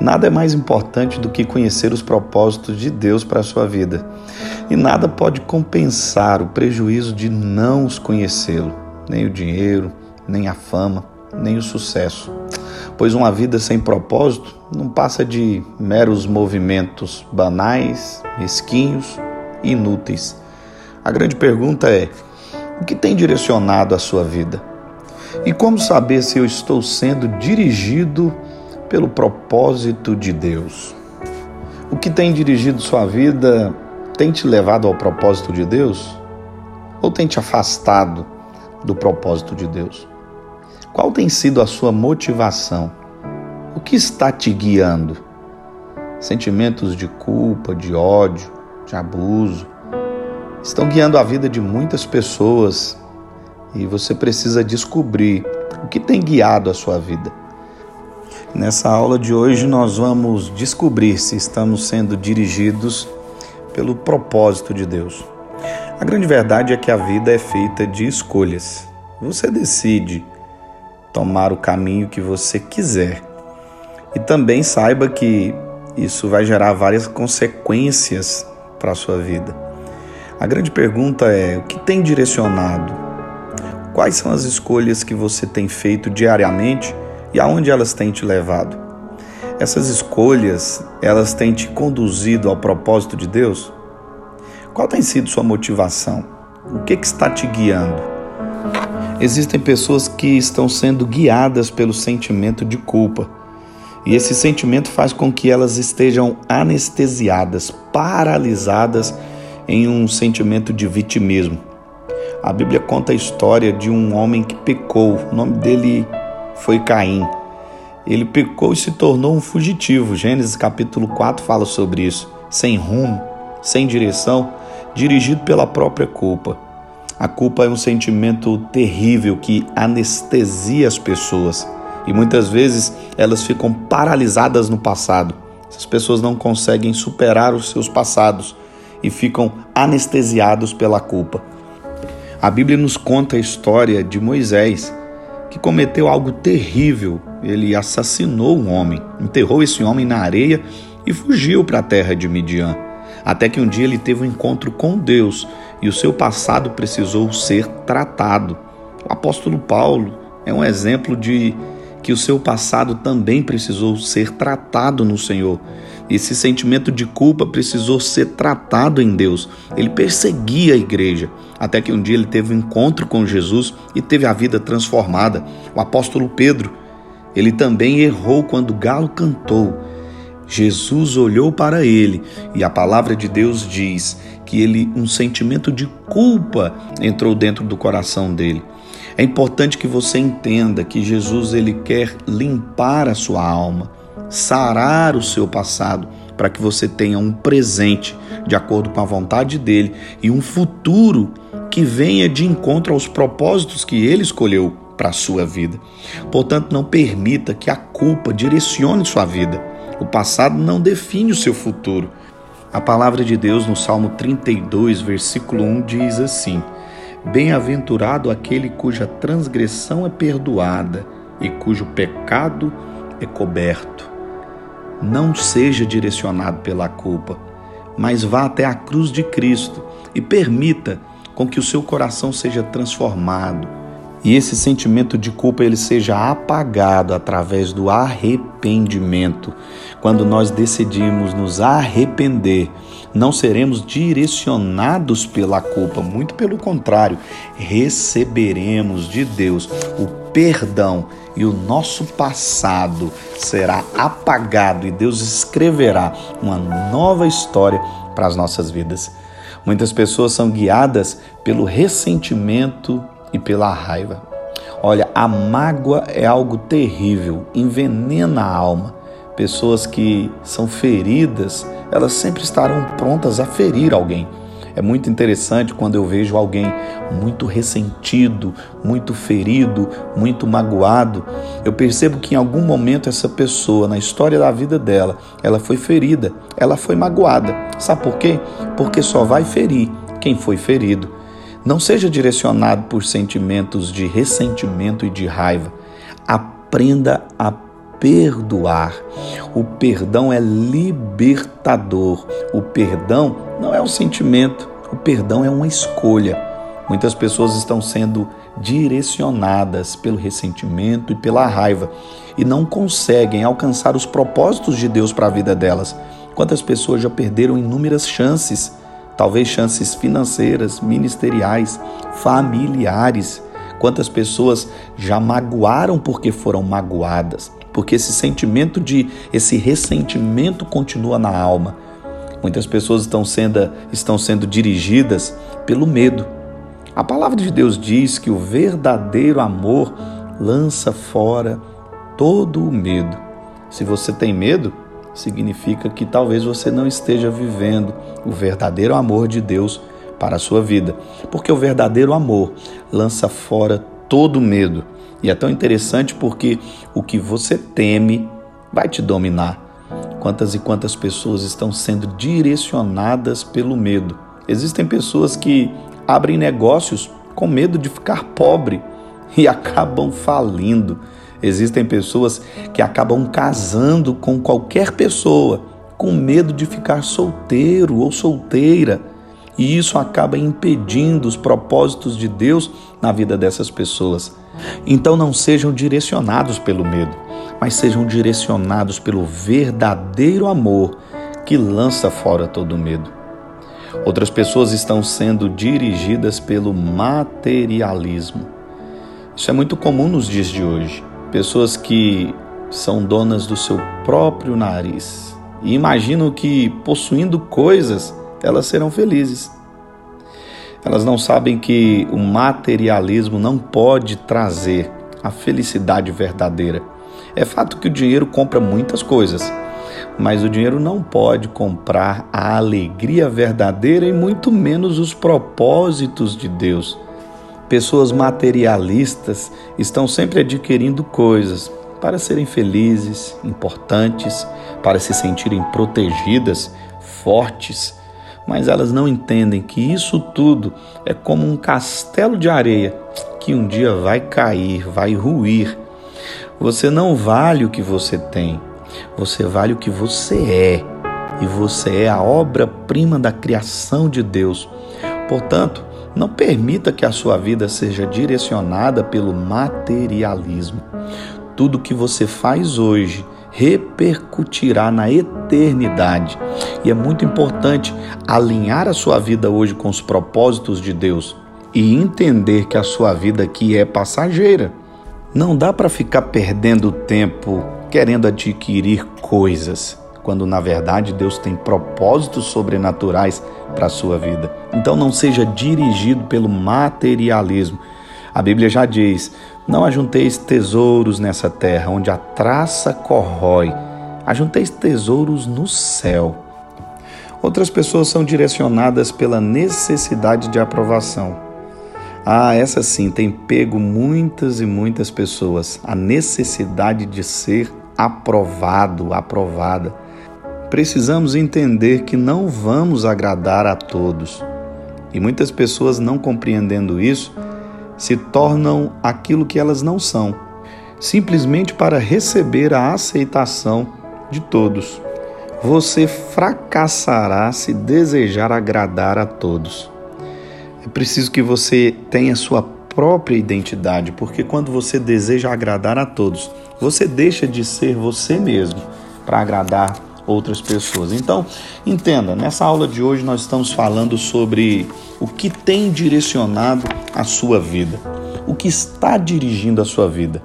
Nada é mais importante do que conhecer os propósitos de Deus para a sua vida. E nada pode compensar o prejuízo de não os conhecê-lo, nem o dinheiro, nem a fama, nem o sucesso. Pois uma vida sem propósito não passa de meros movimentos banais, mesquinhos e inúteis. A grande pergunta é: o que tem direcionado a sua vida? E como saber se eu estou sendo dirigido pelo propósito de Deus? O que tem dirigido sua vida tem te levado ao propósito de Deus? Ou tem te afastado do propósito de Deus? Qual tem sido a sua motivação? O que está te guiando? Sentimentos de culpa, de ódio, de abuso, estão guiando a vida de muitas pessoas e você precisa descobrir o que tem guiado a sua vida. Nessa aula de hoje, nós vamos descobrir se estamos sendo dirigidos pelo propósito de Deus. A grande verdade é que a vida é feita de escolhas. Você decide tomar o caminho que você quiser. E também saiba que isso vai gerar várias consequências para a sua vida. A grande pergunta é: o que tem direcionado? Quais são as escolhas que você tem feito diariamente e aonde elas têm te levado? Essas escolhas, elas têm te conduzido ao propósito de Deus? Qual tem sido sua motivação? O que, que está te guiando? Existem pessoas que estão sendo guiadas pelo sentimento de culpa e esse sentimento faz com que elas estejam anestesiadas, paralisadas em um sentimento de vitimismo. A Bíblia conta a história de um homem que pecou, o nome dele foi Caim. Ele pecou e se tornou um fugitivo. Gênesis capítulo 4 fala sobre isso. Sem rumo, sem direção, dirigido pela própria culpa. A culpa é um sentimento terrível que anestesia as pessoas e muitas vezes elas ficam paralisadas no passado. Essas pessoas não conseguem superar os seus passados e ficam anestesiados pela culpa. A Bíblia nos conta a história de Moisés, que cometeu algo terrível. Ele assassinou um homem, enterrou esse homem na areia e fugiu para a terra de Midian. Até que um dia ele teve um encontro com Deus e o seu passado precisou ser tratado. O apóstolo Paulo é um exemplo de que o seu passado também precisou ser tratado no Senhor. Esse sentimento de culpa precisou ser tratado em Deus. Ele perseguia a igreja, até que um dia ele teve um encontro com Jesus e teve a vida transformada. O apóstolo Pedro, ele também errou quando o galo cantou. Jesus olhou para ele e a palavra de Deus diz que ele um sentimento de culpa entrou dentro do coração dele. É importante que você entenda que Jesus ele quer limpar a sua alma, sarar o seu passado, para que você tenha um presente de acordo com a vontade dele e um futuro que venha de encontro aos propósitos que ele escolheu para a sua vida. Portanto, não permita que a culpa direcione sua vida. O passado não define o seu futuro. A palavra de Deus no Salmo 32, versículo 1 diz assim: Bem-aventurado aquele cuja transgressão é perdoada e cujo pecado é coberto. Não seja direcionado pela culpa, mas vá até a cruz de Cristo e permita com que o seu coração seja transformado e esse sentimento de culpa ele seja apagado através do arrependimento. Quando nós decidimos nos arrepender, não seremos direcionados pela culpa, muito pelo contrário, receberemos de Deus o perdão e o nosso passado será apagado e Deus escreverá uma nova história para as nossas vidas. Muitas pessoas são guiadas pelo ressentimento e pela raiva. Olha, a mágoa é algo terrível, envenena a alma. Pessoas que são feridas, elas sempre estarão prontas a ferir alguém. É muito interessante quando eu vejo alguém muito ressentido, muito ferido, muito magoado. Eu percebo que em algum momento essa pessoa, na história da vida dela, ela foi ferida, ela foi magoada. Sabe por quê? Porque só vai ferir quem foi ferido. Não seja direcionado por sentimentos de ressentimento e de raiva. Aprenda a perdoar. O perdão é libertador. O perdão não é um sentimento, o perdão é uma escolha. Muitas pessoas estão sendo direcionadas pelo ressentimento e pela raiva e não conseguem alcançar os propósitos de Deus para a vida delas. Quantas pessoas já perderam inúmeras chances, talvez chances financeiras, ministeriais, familiares. Quantas pessoas já magoaram porque foram magoadas, porque esse sentimento de esse ressentimento continua na alma. Muitas pessoas estão sendo, estão sendo dirigidas pelo medo a palavra de Deus diz que o verdadeiro amor lança fora todo o medo. Se você tem medo, significa que talvez você não esteja vivendo o verdadeiro amor de Deus para a sua vida. Porque o verdadeiro amor lança fora todo medo. E é tão interessante porque o que você teme vai te dominar. Quantas e quantas pessoas estão sendo direcionadas pelo medo? Existem pessoas que abrem negócios com medo de ficar pobre e acabam falindo. Existem pessoas que acabam casando com qualquer pessoa com medo de ficar solteiro ou solteira. E isso acaba impedindo os propósitos de Deus na vida dessas pessoas. Então não sejam direcionados pelo medo, mas sejam direcionados pelo verdadeiro amor que lança fora todo medo. Outras pessoas estão sendo dirigidas pelo materialismo. Isso é muito comum nos dias de hoje. Pessoas que são donas do seu próprio nariz e imaginam que possuindo coisas elas serão felizes. Elas não sabem que o materialismo não pode trazer a felicidade verdadeira. É fato que o dinheiro compra muitas coisas, mas o dinheiro não pode comprar a alegria verdadeira e muito menos os propósitos de Deus. Pessoas materialistas estão sempre adquirindo coisas para serem felizes, importantes, para se sentirem protegidas, fortes, mas elas não entendem que isso tudo é como um castelo de areia que um dia vai cair, vai ruir. Você não vale o que você tem. Você vale o que você é e você é a obra-prima da criação de Deus. Portanto, não permita que a sua vida seja direcionada pelo materialismo. Tudo que você faz hoje repercutirá na eternidade. E é muito importante alinhar a sua vida hoje com os propósitos de Deus e entender que a sua vida aqui é passageira. Não dá para ficar perdendo tempo querendo adquirir coisas, quando na verdade Deus tem propósitos sobrenaturais para a sua vida. Então não seja dirigido pelo materialismo. A Bíblia já diz: Não ajunteis tesouros nessa terra, onde a traça corrói. Ajunteis tesouros no céu. Outras pessoas são direcionadas pela necessidade de aprovação. Ah, essa sim tem pego muitas e muitas pessoas. A necessidade de ser aprovado, aprovada. Precisamos entender que não vamos agradar a todos. E muitas pessoas, não compreendendo isso, se tornam aquilo que elas não são, simplesmente para receber a aceitação de todos. Você fracassará se desejar agradar a todos. É preciso que você tenha sua própria identidade, porque quando você deseja agradar a todos, você deixa de ser você mesmo para agradar outras pessoas. Então, entenda, nessa aula de hoje nós estamos falando sobre o que tem direcionado a sua vida, o que está dirigindo a sua vida.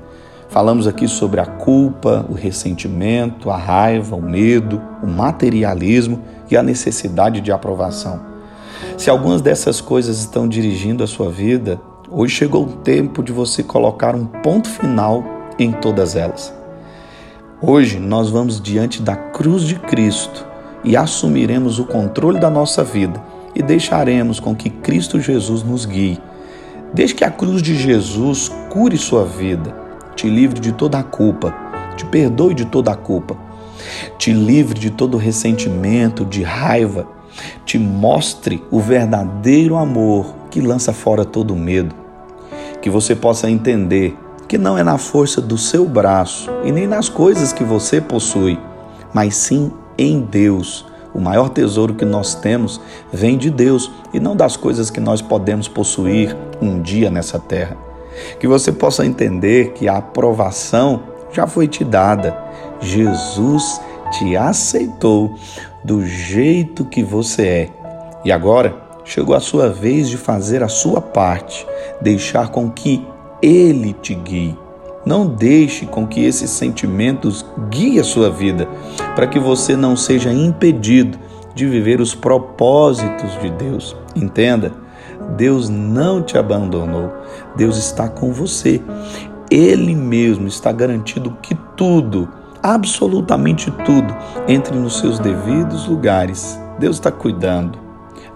Falamos aqui sobre a culpa, o ressentimento, a raiva, o medo, o materialismo e a necessidade de aprovação. Se algumas dessas coisas estão dirigindo a sua vida, Hoje chegou o tempo de você colocar um ponto final em todas elas. Hoje nós vamos diante da cruz de Cristo e assumiremos o controle da nossa vida e deixaremos com que Cristo Jesus nos guie. Deixe que a cruz de Jesus cure sua vida, te livre de toda a culpa, te perdoe de toda a culpa, te livre de todo ressentimento, de raiva, te mostre o verdadeiro amor que lança fora todo medo que você possa entender que não é na força do seu braço e nem nas coisas que você possui, mas sim em Deus. O maior tesouro que nós temos vem de Deus e não das coisas que nós podemos possuir um dia nessa terra. Que você possa entender que a aprovação já foi te dada. Jesus te aceitou do jeito que você é. E agora chegou a sua vez de fazer a sua parte, deixar com que Ele te guie. Não deixe com que esses sentimentos guiem a sua vida, para que você não seja impedido de viver os propósitos de Deus. Entenda, Deus não te abandonou, Deus está com você. Ele mesmo está garantido que tudo, absolutamente tudo, entre nos seus devidos lugares. Deus está cuidando.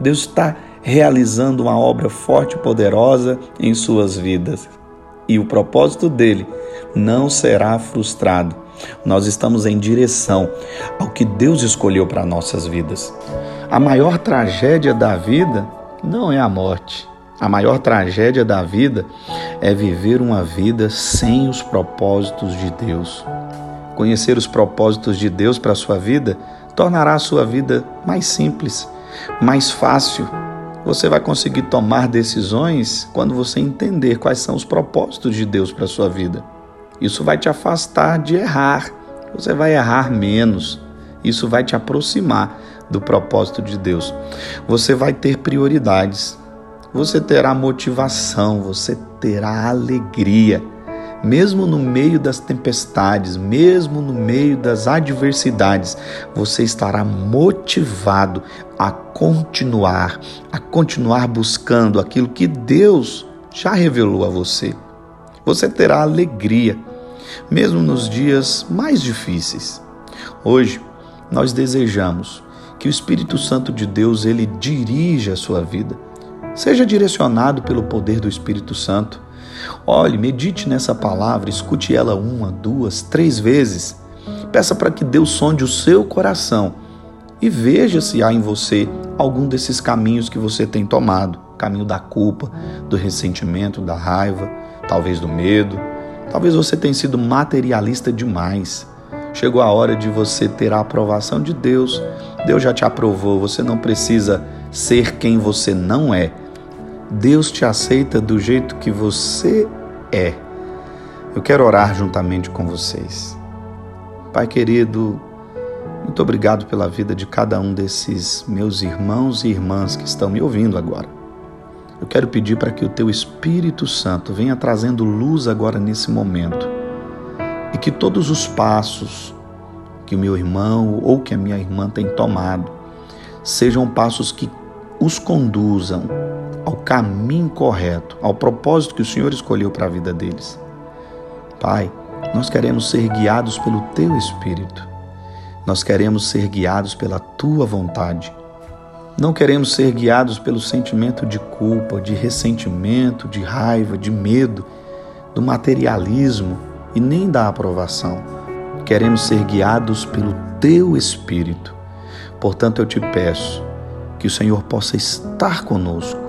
Deus está realizando uma obra forte e poderosa em suas vidas. E o propósito dele não será frustrado. Nós estamos em direção ao que Deus escolheu para nossas vidas. A maior tragédia da vida não é a morte. A maior tragédia da vida é viver uma vida sem os propósitos de Deus. Conhecer os propósitos de Deus para a sua vida tornará a sua vida mais simples, mais fácil. Você vai conseguir tomar decisões quando você entender quais são os propósitos de Deus para a sua vida. Isso vai te afastar de errar. Você vai errar menos. Isso vai te aproximar do propósito de Deus. Você vai ter prioridades. Você terá motivação, você terá alegria. Mesmo no meio das tempestades, mesmo no meio das adversidades, você estará motivado a continuar, a continuar buscando aquilo que Deus já revelou a você. Você terá alegria, mesmo nos dias mais difíceis. Hoje, nós desejamos que o Espírito Santo de Deus ele dirija a sua vida. Seja direcionado pelo poder do Espírito Santo. Olhe, medite nessa palavra, escute ela uma, duas, três vezes. Peça para que Deus sonde o seu coração e veja se há em você algum desses caminhos que você tem tomado caminho da culpa, do ressentimento, da raiva, talvez do medo. Talvez você tenha sido materialista demais. Chegou a hora de você ter a aprovação de Deus. Deus já te aprovou, você não precisa ser quem você não é. Deus te aceita do jeito que você é. Eu quero orar juntamente com vocês. Pai querido, muito obrigado pela vida de cada um desses meus irmãos e irmãs que estão me ouvindo agora. Eu quero pedir para que o teu Espírito Santo venha trazendo luz agora nesse momento e que todos os passos que o meu irmão ou que a minha irmã tem tomado sejam passos que os conduzam ao caminho correto, ao propósito que o Senhor escolheu para a vida deles. Pai, nós queremos ser guiados pelo Teu Espírito. Nós queremos ser guiados pela Tua vontade. Não queremos ser guiados pelo sentimento de culpa, de ressentimento, de raiva, de medo, do materialismo e nem da aprovação. Queremos ser guiados pelo Teu Espírito. Portanto, eu te peço que o Senhor possa estar conosco,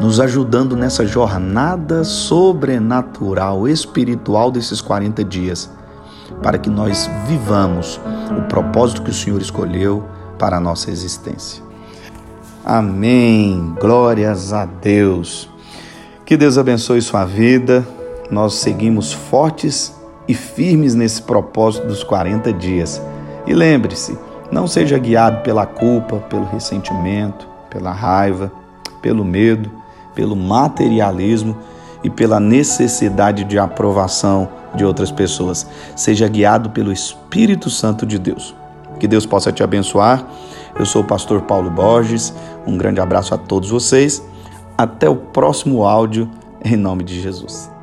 nos ajudando nessa jornada sobrenatural, espiritual desses 40 dias, para que nós vivamos o propósito que o Senhor escolheu para a nossa existência. Amém. Glórias a Deus. Que Deus abençoe sua vida nós seguimos fortes e firmes nesse propósito dos 40 dias. E lembre-se, não seja guiado pela culpa, pelo ressentimento, pela raiva, pelo medo, pelo materialismo e pela necessidade de aprovação de outras pessoas. Seja guiado pelo Espírito Santo de Deus. Que Deus possa te abençoar. Eu sou o pastor Paulo Borges. Um grande abraço a todos vocês. Até o próximo áudio, em nome de Jesus.